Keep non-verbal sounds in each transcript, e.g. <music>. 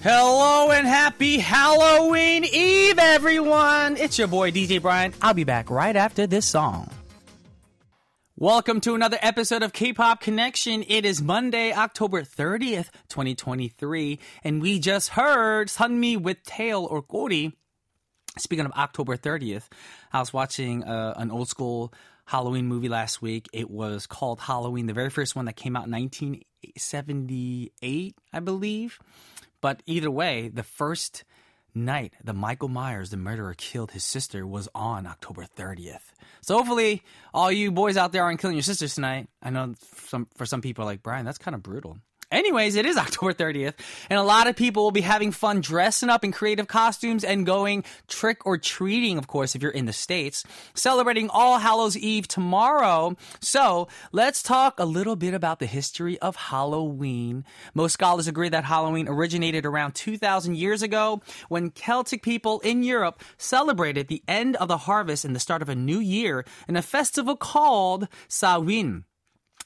Hello and happy Halloween Eve, everyone! It's your boy DJ Brian. I'll be back right after this song. Welcome to another episode of K-Pop Connection. It is Monday, October 30th, 2023, and we just heard Sunmi with Tail or Kori. Speaking of October 30th, I was watching uh, an old school Halloween movie last week. It was called Halloween, the very first one that came out in 1978, I believe. But either way, the first night that Michael Myers, the murderer, killed his sister was on October 30th. So hopefully, all you boys out there aren't killing your sisters tonight. I know some for some people like Brian, that's kind of brutal. Anyways, it is <laughs> October 30th, and a lot of people will be having fun dressing up in creative costumes and going trick or treating, of course, if you're in the States, celebrating All Hallows Eve tomorrow. So let's talk a little bit about the history of Halloween. Most scholars agree that Halloween originated around 2,000 years ago when Celtic people in Europe celebrated the end of the harvest and the start of a new year in a festival called Samhain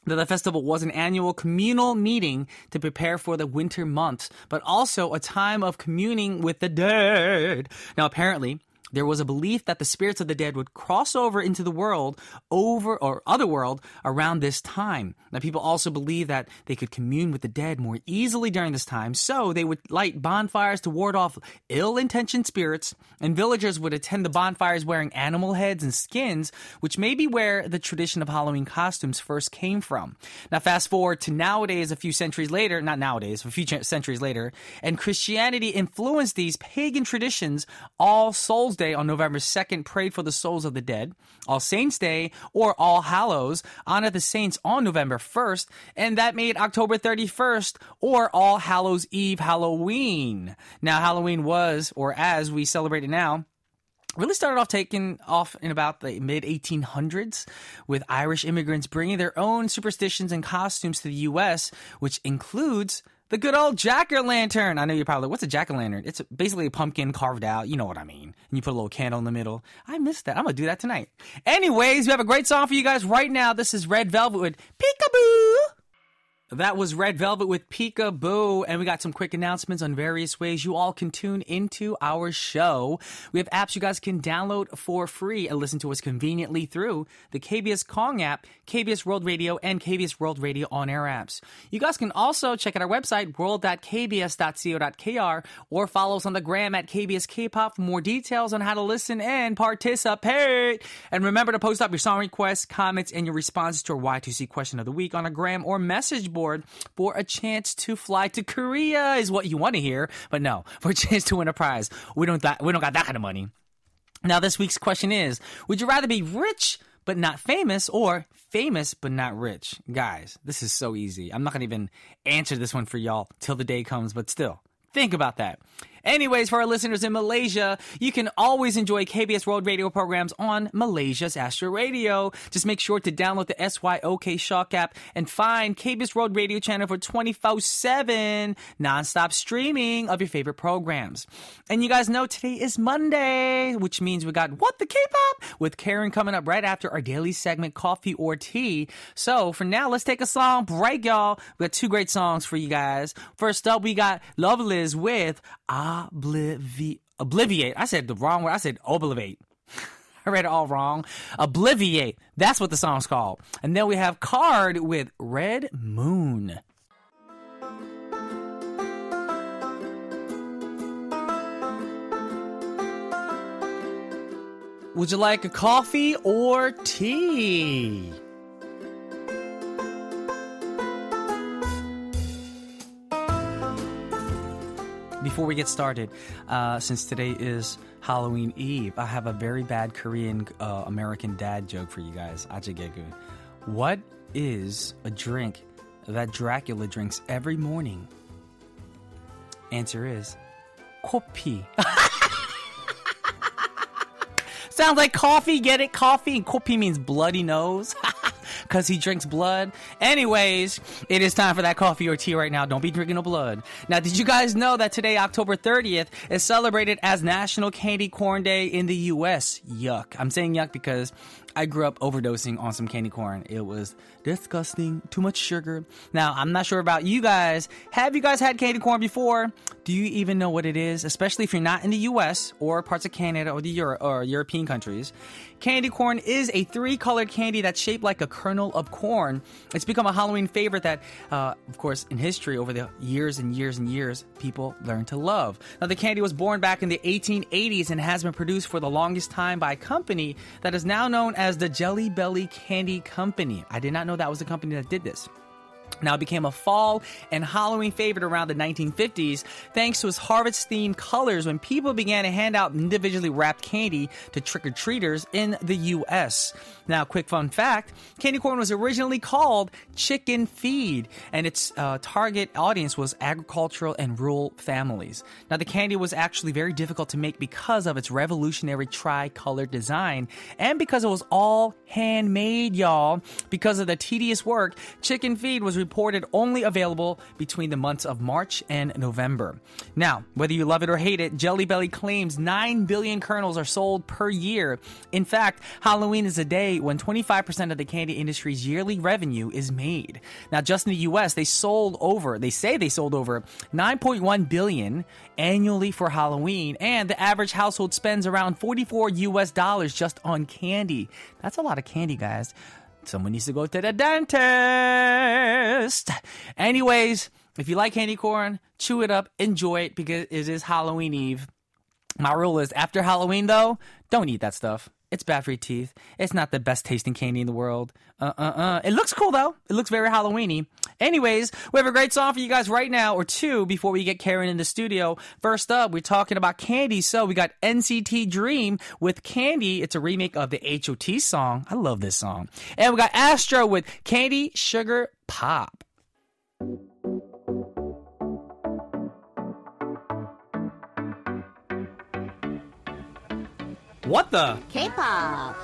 that the festival was an annual communal meeting to prepare for the winter months, but also a time of communing with the dead. Now, apparently, there was a belief that the spirits of the dead would cross over into the world over or other world around this time. Now people also believed that they could commune with the dead more easily during this time, so they would light bonfires to ward off ill-intentioned spirits, and villagers would attend the bonfires wearing animal heads and skins, which may be where the tradition of Halloween costumes first came from. Now fast forward to nowadays a few centuries later, not nowadays, a few centuries later, and Christianity influenced these pagan traditions, All Souls On November 2nd prayed for the souls of the dead. All Saints Day or All Hallows honor the saints on November 1st, and that made October 31st or All Hallows Eve Halloween. Now, Halloween was, or as we celebrate it now, really started off taking off in about the mid 1800s with Irish immigrants bringing their own superstitions and costumes to the US, which includes the good old jack o' lantern. I know you're probably, what's a jack o' lantern? It's basically a pumpkin carved out. You know what I mean. And you put a little candle in the middle. I missed that. I'm going to do that tonight. Anyways, we have a great song for you guys right now. This is Red Velvet with Peekaboo. That was Red Velvet with Peekaboo, and we got some quick announcements on various ways you all can tune into our show. We have apps you guys can download for free and listen to us conveniently through the KBS Kong app, KBS World Radio, and KBS World Radio on air apps. You guys can also check out our website, world.kbs.co.kr, or follow us on the gram at KBS Kpop for more details on how to listen and participate. And remember to post up your song requests, comments, and your responses to our Y2C question of the week on a gram or message board for a chance to fly to Korea is what you want to hear, but no, for a <laughs> chance to win a prize. We don't that we don't got that kind of money. Now this week's question is, would you rather be rich but not famous or famous but not rich? Guys, this is so easy. I'm not going to even answer this one for y'all till the day comes, but still, think about that. Anyways, for our listeners in Malaysia, you can always enjoy KBS World Radio programs on Malaysia's Astro Radio. Just make sure to download the SYOK Shock app and find KBS World Radio channel for 24-7 nonstop streaming of your favorite programs. And you guys know today is Monday, which means we got What the K-Pop with Karen coming up right after our daily segment Coffee or Tea. So for now, let's take a song break, y'all. We got two great songs for you guys. First up, we got Lovelyz with I obliviate. I said the wrong word. I said obliviate. <laughs> I read it all wrong. Obliviate. That's what the song's called. And then we have KARD with Red Moon. Would you like a coffee or tea? Before we get started, uh, since today is Halloween Eve, I have a very bad Korean uh, American dad joke for you guys. What is a drink that Dracula drinks every morning? Answer is kopi. <laughs> Sounds like coffee. Get it? Coffee and kopi means bloody nose. <laughs> because he drinks blood. Anyways, it is time for that coffee or tea right now. Don't be drinking no blood. Now, did you guys know that today, October 30th, is celebrated as National Candy Corn Day in the U.S.? Yuck. I'm saying yuck because I grew up overdosing on some candy corn. It was disgusting, too much sugar. Now, I'm not sure about you guys. Have you guys had candy corn before? Do you even know what it is? Especially if you're not in the US or parts of Canada or the Euro- or European countries. Candy corn is a three-colored candy that's shaped like a kernel of corn. It's become a Halloween favorite that, uh, of course, in history over the years and years and years, people learned to love. Now, the candy was born back in the 1880s and has been produced for the longest time by a company that is now known as the Jelly Belly Candy Company. I did not know that was the company that did this. Now it became a fall and Halloween favorite around the 1950s thanks to its harvest themed colors when people began to hand out individually wrapped candy to trick or treaters in the US. Now, quick fun fact candy corn was originally called chicken feed, and its uh, target audience was agricultural and rural families. Now, the candy was actually very difficult to make because of its revolutionary tri-colored design and because it was all handmade, y'all. Because of the tedious work, chicken feed was reported only available between the months of March and November. Now, whether you love it or hate it, Jelly Belly claims 9 billion kernels are sold per year. In fact, Halloween is a day when 25% of the candy industry's yearly revenue is made. Now, just in the US, they sold over, they say they sold over 9.1 billion annually for Halloween, and the average household spends around 44 US dollars just on candy. That's a lot of candy, guys. Someone needs to go to the dentist. Anyways, if you like candy corn, chew it up, enjoy it because it is Halloween Eve. My rule is after Halloween, though, don't eat that stuff. It's bad for your teeth. It's not the best tasting candy in the world. Uh uh uh. It looks cool though. It looks very Halloweeny. Anyways, we have a great song for you guys right now, or two, before we get Karen in the studio. First up, we're talking about candy. So we got NCT Dream with Candy. It's a remake of the HOT song. I love this song. And we got Astro with Candy Sugar Pop. What the? K-pop.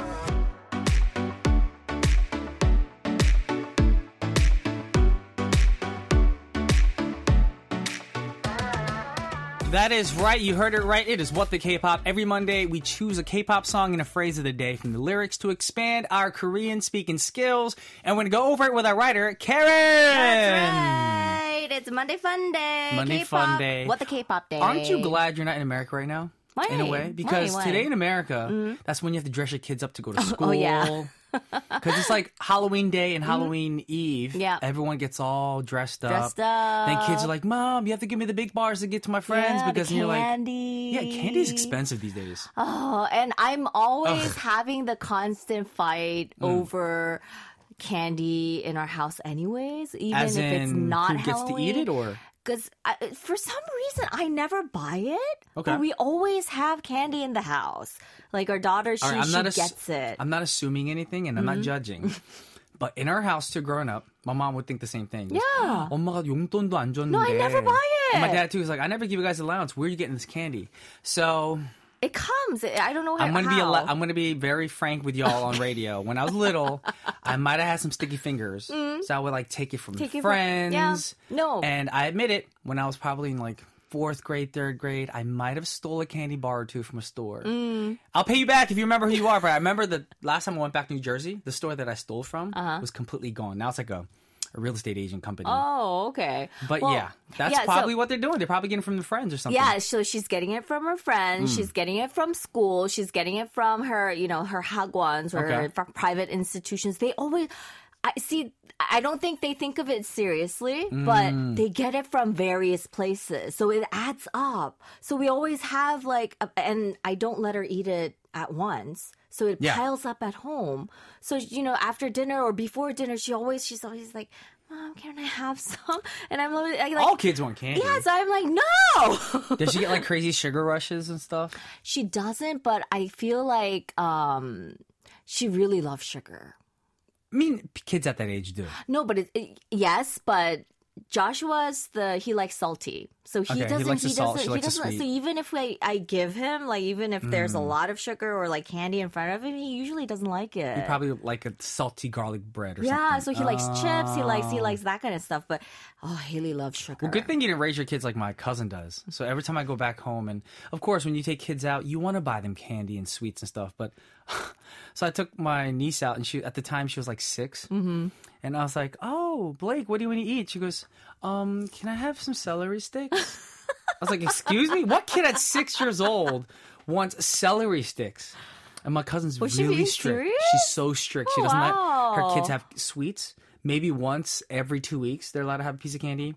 That is right. You heard it right. It is What the K-pop. Every Monday, we choose a K-pop song and a phrase of the day from the lyrics to expand our Korean speaking skills. And we're going to go over it with our writer, Karen. That's right. It's Monday Fun Day. Monday K-pop. Fun Day. What the K-pop day? Aren't you glad you're not in America right now? Why? In a way, because Why? Why? today in America, mm-hmm. that's when you have to dress your kids up to go to school. <laughs> oh, yeah. <laughs> Because it's like Halloween Day and Halloween Eve. Mm-hmm. Yeah. Everyone gets all dressed up. Dressed up. Then kids are like, Mom, you have to give me the big bars to get to my friends yeah, because you're like, candy. yeah, candy's expensive these days. Oh, and I'm always Ugh. having the constant fight Mm. over candy in our house, anyways. Even As if it's not who gets to eat it or? Because for some reason I never buy it. Okay. But we always have candy in the house. Like our daughter, she, All right, I'm she not ass- gets it. I'm not assuming anything and I'm Mm-hmm. not judging. <laughs> But in our house too, growing up, my mom would think the same thing. Yeah. 엄마가 용돈도 안 줬는데. No, I never buy And my it. dad too was like, I never give you guys allowance. Where are you getting this candy? So it comes. I don't know how. I'm gonna be how. al- I'm gonna be very frank with y'all on radio. when I was little, I might have had some sticky fingers, so I would like take it from Mm. Take it from- friends. yeah. No. and I admit it. When I was probably in like fourth grade, third grade, I might have stole a candy bar or two from a store. Mm. I'll pay you back if you remember who you are. But I remember the last time I went back to New Jersey, the store that I stole from was completely gone. Now it's like a, a real estate agent company. Oh, okay. but Well, yeah, that's yeah, so- probably what they're doing. They're probably getting it from their friends or something. Yeah, so she's getting it from her friends. Hmm. She's getting it from school. She's getting it from her, you know, her hagwons or Okay. from private institutions. They always, I see. I don't think they think of it seriously, Hmm. but they get it from various places, so it adds up. So we always have like, a, and I don't let her eat it at once. So it Yeah. piles up at home. So you know, after dinner or before dinner, she always she's always like, "Mom, can I have <laughs> some?" And I'm like, All kids want candy. yeah, so I'm like, no. <laughs> Does she get like crazy sugar rushes and stuff? she doesn't, but I feel like um she really loves sugar. I mean, kids at that age do. No, but it, it- yes, but Joshua's the he likes salty, so he Okay, doesn't. He, salt, doesn't. He doesn't. So. Mm. even if I, I give him like even if there's a lot of sugar or like candy in front of him, he usually doesn't like it. He probably like a salty garlic bread or yeah, something. so he likes chips. He likes he Oh. likes that kind of stuff. But oh, Haley loves sugar. Well, good thing you didn't raise your kids like my cousin does. So every time I go back home, and of course, when you take kids out, you want to buy them candy and sweets and stuff. But <laughs> so I took my niece out, and she at the time she was like 6 mm-hmm. And I was like, "Oh, Blake, what do you want to eat?" She goes, "Um, can I have some celery sticks?" I was like, "Excuse me, what kid at six years old wants celery sticks?" And my cousin's Was really strict. serious? She's so strict. She Oh, doesn't let her kids have sweets. Maybe once every two weeks, they're allowed to have a piece of candy.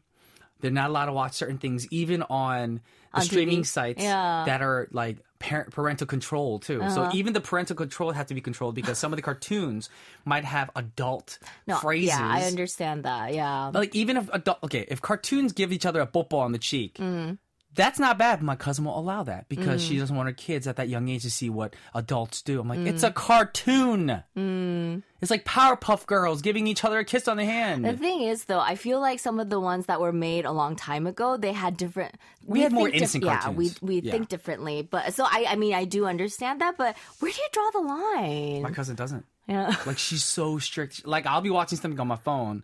They're not allowed to watch certain things, even on the On streaming TV. sites Yeah. That are like parental control too. So even the parental control has to be controlled because some of the cartoons might have adult no, phrases. Yeah, I understand that. Yeah. Like even if adult, okay, if cartoons give each other a football on the cheek. Mm. That's not bad, but my cousin will allow that because Mm. she doesn't want her kids at that young age to see what adults do. I'm like, it's Mm. a cartoon. It's like Powerpuff Girls giving each other a kiss on the hand. The thing is, though, I feel like some of the ones that were made a long time ago, they had different. We had more dif- innocent Yeah, cartoons. we we Yeah. think differently, but so I I mean I do understand that, but where do you draw the line? my cousin doesn't. yeah. <laughs> Like she's so strict. Like I'll be watching something on my phone,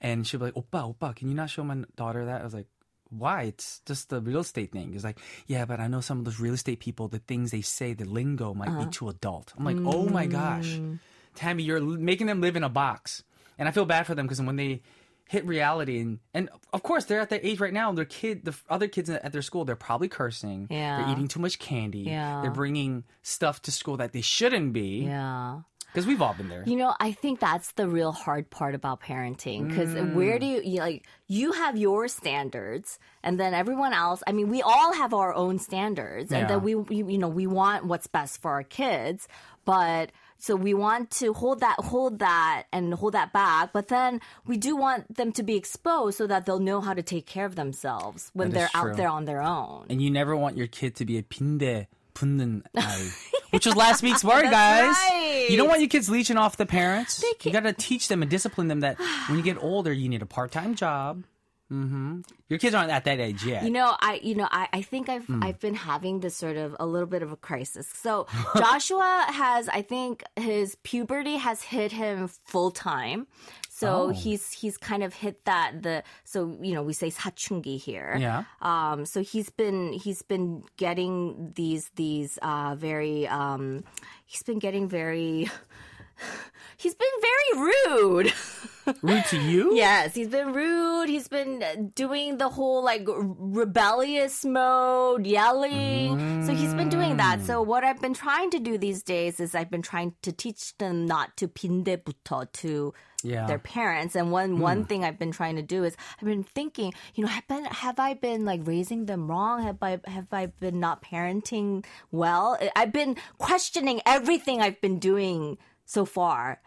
and she'll be like, "Oppa, oppa, can you not show my daughter that?" I was like, "Why? It's just the real estate thing." It's like, "Yeah, but I know some of those real estate people. The things they say, the lingo might be uh-huh. too adult." I'm like, "Oh my gosh, mm. Tammy, you're making them live in a box," and I feel bad for them because when they hit reality and and of course they're at that age right now their kid the other kids at their school they're probably cursing Yeah. they're eating too much candy Yeah. they're bringing stuff to school that they shouldn't be Yeah. because we've all been there You know, I think that's the real hard part about parenting because where do you, you like you have your standards and then everyone else, I mean, we all have our own standards and Yeah. then we, we you know, we want what's best for our kids, but so we want to hold that hold that and hold that back, but then we do want them to be exposed so that they'll know how to take care of themselves when That is they're true. out there on their own. and you never want your kid to be a 빈대 붙는 아이, <laughs> which was last week's word, <laughs> guys. right. You don't want your kids leeching off the parents. You got to teach them and discipline them that when you get older, you need a part-time job. hmm Your kids aren't at that age yet. You know, I you know, I, I think I've Hmm. I've been having this sort of a little bit of a crisis. So <laughs> Joshua has I think his puberty has hit him full time. So Oh. he's he's kind of hit that the so you know we say 사춘기 here. Yeah. Um so he's been he's been getting these these uh very um he's been getting very <laughs> he's been very rude. <laughs> Rude to you? Yes, <laughs> he's been rude. He's been uh, doing the whole like r- rebellious mode, yelling. So he's been doing that. So what I've been trying to do these days is I've been trying to teach them not to 빈대부터 to Yeah. their parents. And one one thing I've been trying to do is I've been thinking, you know, have been have I been like raising them wrong? Have I have I been not parenting well? I've been questioning everything I've been doing so far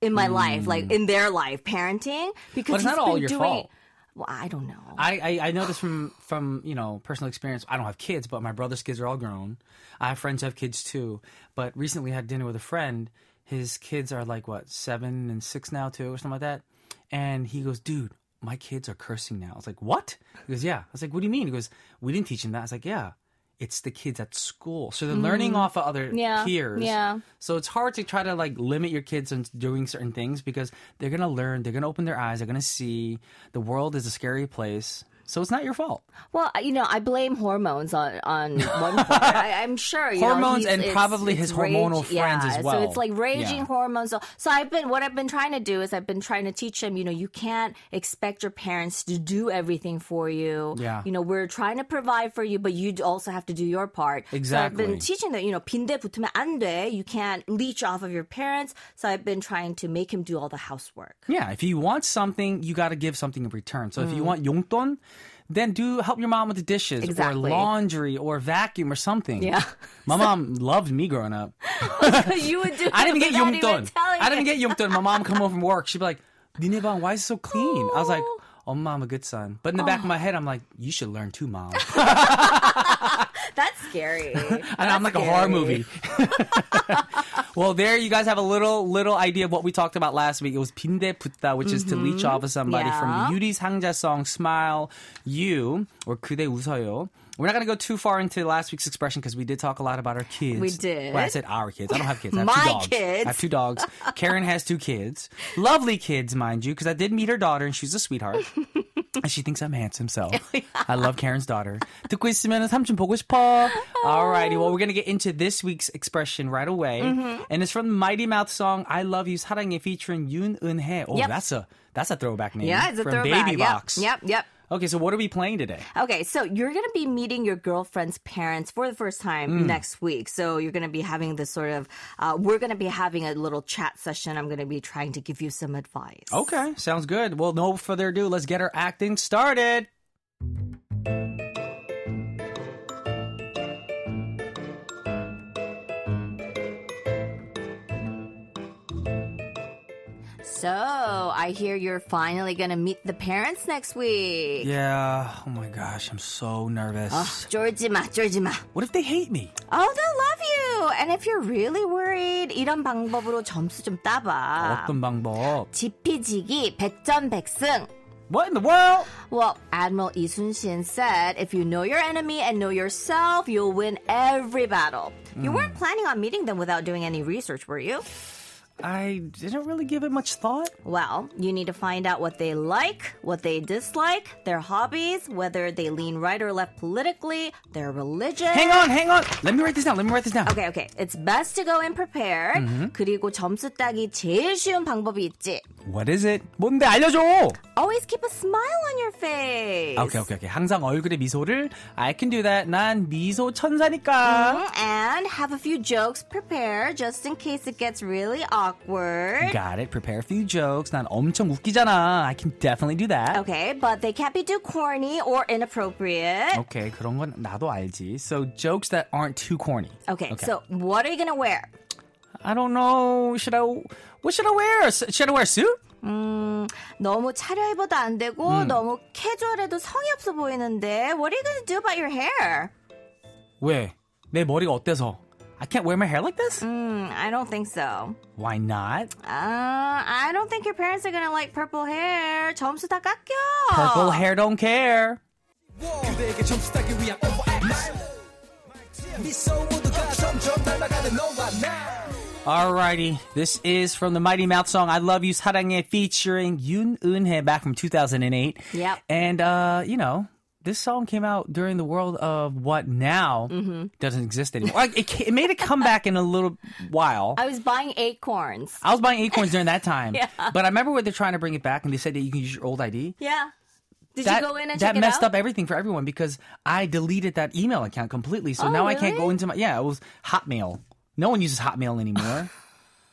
in my life, like mm. in their life, parenting. Because But it's not all your doing, fault. Well, I don't know. I, I, I know this from, from, you know, personal experience. I don't have kids, but my brother's kids are all grown. I have friends who have kids too. But recently I had dinner with a friend. His kids are like, what, seven and six now too, or something like that. And he goes, dude, my kids are cursing now. I was like, what? He goes, yeah. I was like, what do you mean? He goes, we didn't teach him that. I was like, yeah. It's the kids at school. So they're learning off of other Mm. Yeah, peers. yeah. So it's hard to try to like limit your kids on doing certain things because they're gonna learn, they're gonna open their eyes, they're gonna see the world is a scary place. So it's not your fault. Well, you know, I blame hormones on on one part. <laughs> I, I'm sure you know, Hormones he's- and it's- probably it's his hormonal rage- friends yeah, as well. So it's like raging Yeah. hormones. So, so I've been what I've been trying to do is I've been trying to teach them. You know, you can't expect your parents to do everything for you. Yeah. You know, we're trying to provide for you, but you also have to do your part. So I've Exactly. been teaching that you know 빈대 붙으면 안 돼. You can't leech off of your parents. So I've been trying to make him do all the housework. Yeah, if you want something, you got to give something in return. So if Mm. you want 용돈, then do help your mom with the dishes exactly. or laundry or vacuum or something. Yeah. My mom loved me growing up. <laughs> you would do. <laughs> I didn't get yumtun. I didn't get yumtun. My mom come home from work. She'd be like, "Dinebang, why is it so clean?" I was like, "Oh, mom, I'm a good son." But in the back of my head, I'm like, "You should learn too, mom." <laughs> That's scary. And <laughs> That's I'm like a horror scary. movie. <laughs> well, there you guys have a little little idea of what we talked about last week. It was 빈대 붙다, which is to leech off of somebody from Mm-hmm. Yeah. the Yuri 상자 song "Smile You" or "그대 웃어요." We're not going to go too far into last week's expression because we did talk a lot about our kids. We did. Well, I said our kids. I don't have kids. I have My two dogs. kids. I have two dogs. Karen has two kids. Lovely kids, mind you, because I did meet her daughter and she's a sweetheart. <laughs> <laughs> she thinks I'm handsome, so <laughs> I love Karen's daughter. 듣고 있으면 삼촌 보고 싶어. Alrighty, well, we're going to get into this week's expression right away. Mm-hmm. And it's from the Mighty Mouth song, I Love You, 사랑해, featuring Yoon Eun-hye. Oh, yep. that's a that's a throwback name. Yeah, it's a from throwback. Baby yep. Box. Yep, yep. Okay, so what are we playing today? Okay, so you're going to be meeting your girlfriend's parents for the first time Mm. next week. So you're going to be having this sort of, uh, we're going to be having a little chat session. I'm going to be trying to give you some advice. Okay, sounds good. Well, no further ado, let's get our acting started. So I hear you're finally going to meet the parents next week. Yeah. Oh my gosh, I'm so nervous. 쫄지 마, 쫄지 마. What if they hate me? Oh, they'll love you. And if you're really worried, 이런 방법으로 점수 좀 따봐. 어떤 방법? 지피지기 백전백승. What in the world? Well, Admiral Lee Sun-shin said, if you know your enemy and know yourself, you'll win every battle. You weren't planning on meeting them without doing any research, were you? I didn't really give it much thought. Well, you need to find out what they like, what they dislike, their hobbies, whether they lean right or left politically, their religion. Hang on, hang on. Let me write this down. Let me write this down. Okay, okay. It's best to go in prepared. 그리고 점수 따기 제일 쉬운 방법이 있지. What is it? 뭔데 알려줘. Always keep a smile on your face. 오케이 오케이 오케이. 항상 얼굴에 미소를 I can do that. 난 미소 천사니까. Mm, And have a few jokes prepared just in case it gets really awkward. Got it. Prepare a few jokes. 난 엄청 웃기잖아. I can definitely do that. Okay, but they can't be too corny or inappropriate. Okay, 그런 건 나도 알지. So jokes that aren't too corny. Okay, so what are you gonna wear? I don't know. Should I? What should I wear? S- Should I wear a suit? 너무 차려입어도 안 되고 너무 캐주얼해도 성의 없어 보이는데 What are you gonna do about your hair? 왜? 내 머리가 어때서? I can't wear my hair like this? Mm, I don't think so. Why not? Uh, I don't think your parents are gonna like purple hair. 점수 다 깎여. Purple hair don't care. 그대에게 점수 따기 위한 overacts 미소 모두가 점점 닮아가는 너와 나 Alrighty, this is from the Mighty Mouth song "I Love You" 사랑해 featuring Yoon Eun Hye back from 2008. Yep. And uh, you know, this song came out during the world of what now mm-hmm. doesn't exist anymore. Like, it, it made a comeback in a little while. I was buying acorns. I was buying acorns during that time, <laughs> Yeah. but I remember when they're trying to bring it back, and they said that you can use your old ID. Yeah. Did that you go in and that messed up everything for everyone because I deleted that email account completely. So Oh, now I can't go into my yeah. It was Hotmail. No one uses Hotmail anymore. <laughs>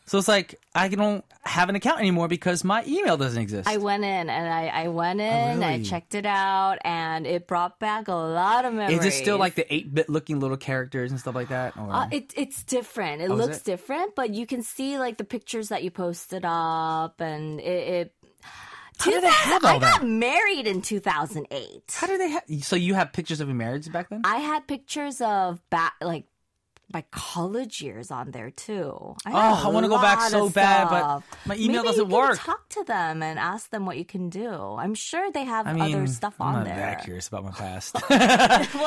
so it's like I don't have an account anymore because my email doesn't exist. I went in and I, I went in, I really? checked it out, and it brought back a lot of memories. Is it still like the eight bit looking little characters and stuff like that? Or? Uh, it, it's different. It Oh, looks it? different, but you can see like the pictures that you posted up, and it. it How do they have all I got married in 2008. How do they have? So you have pictures of your marriage back then? I had pictures of back like my college years on there too. I Oh, I a wanna go back so bad, but my email Maybe doesn't you can work. Talk to them and ask them what you can do. I'm sure they have I mean, other stuff I'm on not there. that curious about my past. Well, <laughs> <laughs>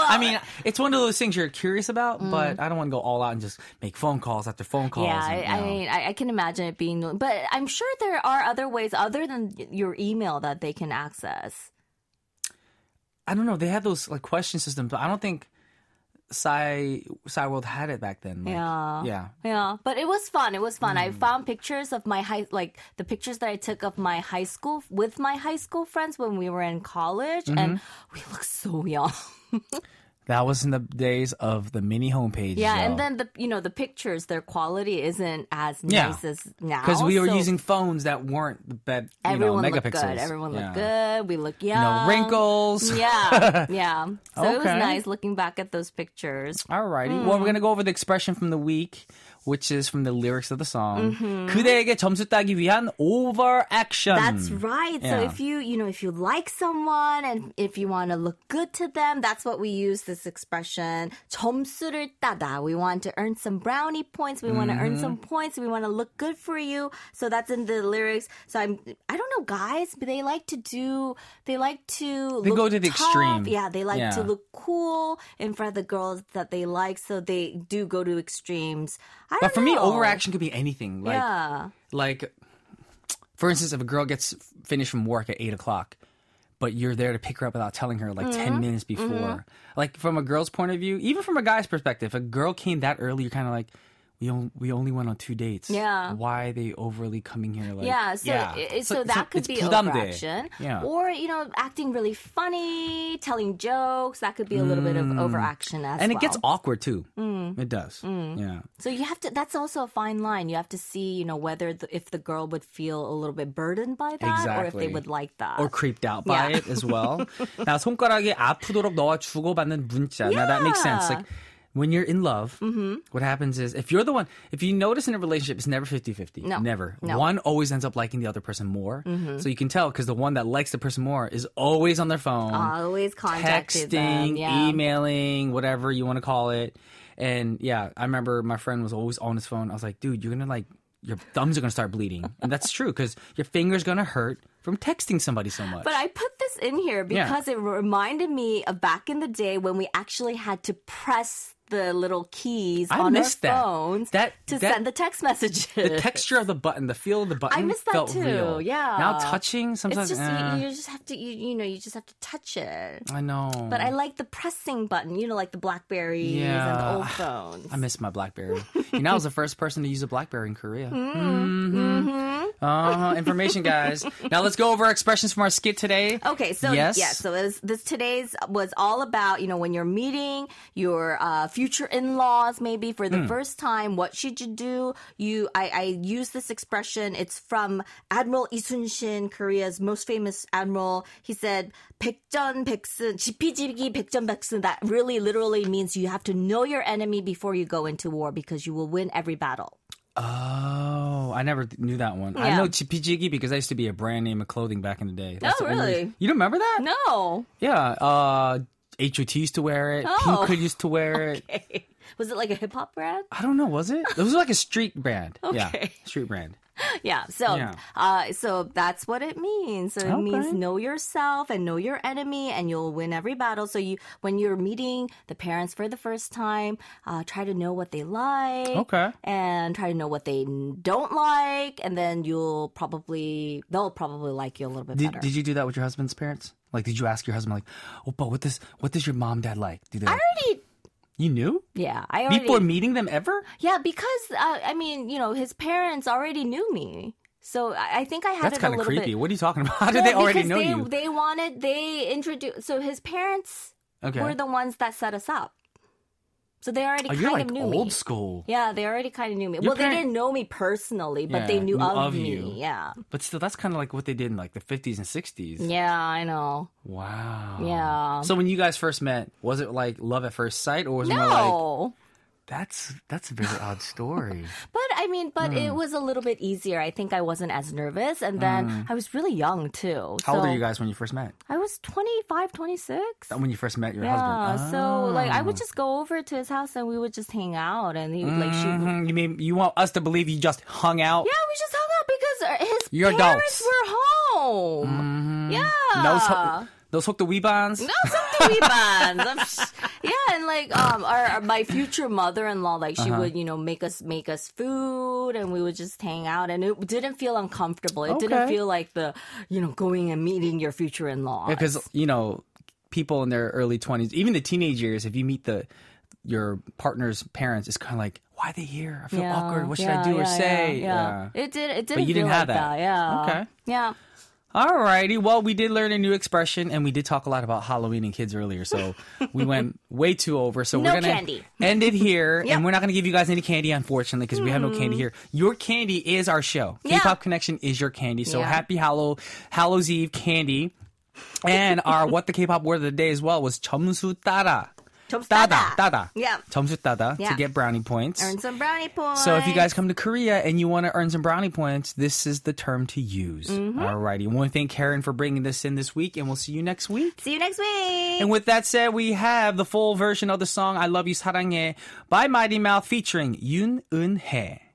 I mean, it's one of those things you're curious about, but I don't want to go all out and just make phone calls after phone calls. Mm. yeah, and, I, I mean, I, I can imagine it being, but I'm sure there are other ways other than your email that they can access. I don't know. They have those like question systems, but I don't think Sci Cyworld had it back then. Like, Yeah. yeah. Yeah, but it was fun. It was fun. Mm. I found pictures of my high, like the pictures that I took of my high school with my high school friends when we were in college, and Mm-hmm. we look so young. <laughs> That was in the days of the mini homepage. Yeah, and then the you know the pictures, their quality isn't as nice as now because we were so using phones that weren't the bed, you know, Everyone looked good. Everyone Yeah. looked good. We look young. No wrinkles. Yeah, <laughs> yeah. So it was nice looking back at those pictures. Alrighty. Hmm. Well, we're gonna go over the expression from the week which is from the lyrics of the song. 그대에게 점수 따기 위한 overaction. Mm-hmm. That's right. So Yeah. if you, you know, if you like someone and if you want to look good to them, that's what we use this expression. 점수를 따다. We want to earn some brownie points. We want to earn some Mm-hmm. points. We want to look good for you. So that's in the lyrics. So I'm, I don't know, guys, but they like to do, they like to They look go to the tough. extreme. Yeah, they like to Yeah. look cool in front of the girls that they like. So they do go to extremes. But for don't me, know. overaction could be anything. Like, yeah. like for instance, if a girl gets finished from work at eight o'clock, but you're there to pick her up without telling her like Mm-hmm. 10 minutes before. Like from a girl's point of view, even from a guy's perspective, a girl came that early, you're kind of like, we, on, we only went on two dates. Yeah. Why are they overly coming here? Like, Yeah, so i- so, that could it's be 부담돼. overaction. Yeah. Or, you know, acting really funny, telling jokes, that could be a little bit of overaction as Mm. and well. it gets awkward too. Mm. It does. Yeah. so you have to that's also a fine line. You have to see, you know, whether the, if the girl would feel a little bit burdened by that or if they Exactly. would like that. or creeped out by Yeah. it as well. <laughs> 나 손가락이 아프도록 너와 주고받는 문자. Now that makes sense. Yeah. Like when you're in love, Mm-hmm. what happens is if you're the one, if you notice in a relationship, it's never 50 50. No. Never. No. Mm-hmm. One always ends up liking the other person more. So you can tell because the one that likes the person more is always on their phone, Always contacted them. texting, Yeah. emailing, whatever you want to call it. And yeah, I remember my friend was always on his phone. I was like, dude, you're going to like, your thumbs are going to start bleeding. And that's true because your finger's going to hurt from texting somebody so much. But I put this in here Yeah. because it reminded me of back in the day when we actually had to press the little keys I on our that. phones That- to that- send the text messages. the texture of the button, the feel of the button I miss that too. real. Yeah. Now touching sometimes. It's just eh, you, you just have to you, you know you just have to touch it. I know. But I like the pressing button, you know, like the Blackberries and the old <sighs> phones. I miss my BlackBerry. you know, I was the first person to use a BlackBerry in Korea. <laughs> Mm-hmm. hmm Uh-huh. Information, guys. now let's go over our expressions from our skit today. Okay, so Yes. yeah, so it was, this today's was all about you know when you're meeting your uh, future in-laws maybe for the mm. first time what should you do you I, I use this expression it's from admiral Yi Sun-shin korea's most famous admiral he said 백전백승 지피지기 that really literally means you have to know your enemy before you go into war because you will win every battle Oh, I never knew that one. Yeah. I know Chippy Jiggy because I used to be a brand name of clothing back in the day. That's oh, the really? You don't remember that? No. Yeah. Uh, HOT used to wear it. Oh. Pink used to wear it. was it like a hip hop brand? I don't know. Was it? It was like a street brand. Yeah, street brand. <laughs> Yeah. So, Yeah. uh, so that's what it means. So it Okay. means know yourself and know your enemy, and you'll win every battle. So you, when you're meeting the parents for the first time, uh, try to know what they like. Okay. And try to know what they don't like, and then you'll probably they'll probably like you a little bit Did, better. did you do that with your husband's parents? Like, did you ask your husband, like, oh, but what does what does your mom dad like? Do they? I already. You knew Yeah, I already. before meeting them ever? yeah, because uh, I mean, you know, his parents already knew me, so I, think I had That's a kind of creepy. bit. What are you talking about? <laughs> How did Well, they already know they, you? They wanted, they introduced, so his parents Okay. were the ones that set us up. So they already oh, kind like of knew old me. school. Yeah, they already kind of knew me. Your well, they didn't know me personally, but Yeah, they knew, knew of, of me. you. Yeah. But still, that's kind of like what they did in like the 50s and 60s. Yeah, I know. Wow. Yeah. So when you guys first met, was it like love at first sight, or was it more like No. That's that's a very odd story? <laughs> But I mean, but Hmm. it was a little bit easier. I think I wasn't as nervous. And then I was really young too. Hmm. How old so are you guys when you first met? I was 25, 26. When you first met your Yeah, husband? so like I would Oh. just go over to his house and we would just hang out and he would like shoot me Mhm. You mean you want us to believe you just hung out? Yeah, we just hung out because uh, his You're parents adults. Mm-hmm. were home. Yeah. No, so, those hook the wee bonds. No, some TV bands. I'm s- yeah, and like um, our, our- my future mother-in-law, like she Uh-huh. would, you know, make us make us food, and we would just hang out, and it didn't feel uncomfortable. It didn't Okay. feel like the, you know, going and meeting your future-in-law. because you know people in their early 20s even the teenage years if you meet the your partner's parents it's kind of like why are they here i feel awkward what should i do or say Yeah, yeah. it did. It didn't. you feel didn't have like that. Yeah. Okay. Yeah. Alrighty, well, we did learn a new expression, and we did talk a lot about Halloween and kids earlier, so <laughs> we went way too over. So No we're gonna candy. end it here, Yep. and we're not gonna give you guys any candy, unfortunately, because we have no candy here. Your candy is our show. Yeah. K-pop Connection is your candy. So Yeah. happy Hallow Hallows Eve candy, and our <laughs> what the K-pop word of the day as well was 점수 따라. 점수 따다. 따다. Yeah. 점수 따다 yeah. to get brownie points. Earn some brownie points. So if you guys come to Korea and you want to earn some brownie points, this is the term to use. Mm-hmm. Alrighty. We want to thank Karen for bringing this in this week, and we'll see you next week. See you next week. And with that said, we have the full version of the song "I Love You 사랑해" by Mighty Mouth featuring Yoon Eun Hye.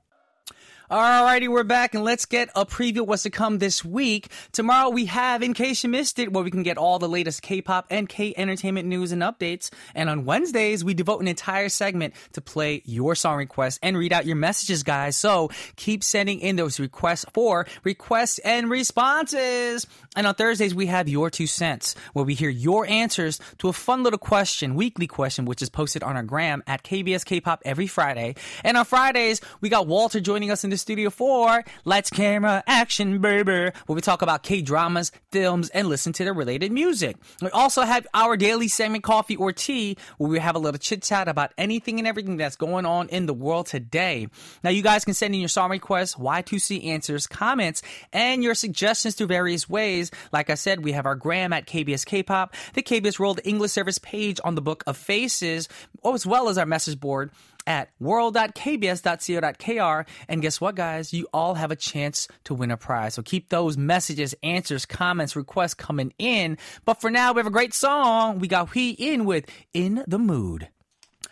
Alrighty, we're back and let's get a preview of what's to come this week. Tomorrow we have, in case you missed it, where we can get all the latest K-pop and K-entertainment news and updates. And on Wednesdays, we devote an entire segment to play your song requests and read out your messages, guys. So keep sending in those requests for requests and responses. And on Thursdays, we have your two cents, where we hear your answers to a fun little question, weekly question, which is posted on our gram at KBS K-pop every Friday. And on Fridays, we got Walter joining us in studio for Let's Camera Action Baby, where we talk about K-dramas, films, and listen to the related music. We also have our daily segment, Coffee or Tea, where we have a little chit chat about anything and everything that's going on in the world today. Now, you guys can send in your song requests, Y2C answers, comments, and your suggestions through various ways. Like I said, we have our gram at KBS K-pop, the KBS World English Service page on the Book of Faces, as well as our message board at world.kbs.co.kr. And guess what, guys? You all have a chance to win a prize. So keep those messages, answers, comments, requests coming in. But for now, we have a great song. We got Wheein with In the Mood.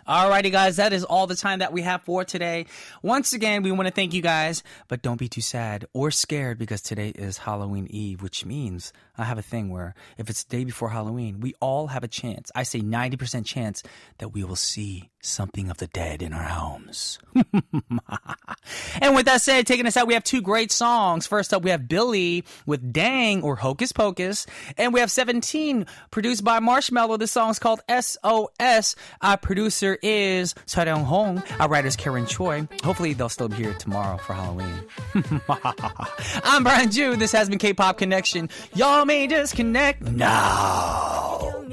Alrighty, guys, that is all the time that we have for today. Once again, we want to thank you guys, but don't be too sad or scared because today is Halloween Eve, which means I have a thing where if it's the day before Halloween, we all have a chance. I say 90% chance that we will see something of the dead in our homes. <laughs> and with that said, taking us out, we have two great songs. First up, we have Billlie with Dang or Hocus Pocus, and we have 17 produced by Marshmello. This song is called SOS. Our producer is Seoryong Hong. Our writer is Karen Choi. Hopefully, they'll still be here tomorrow for Halloween. <laughs> I'm Brian Joo. This has been K-Pop Connection. Y'all may disconnect now.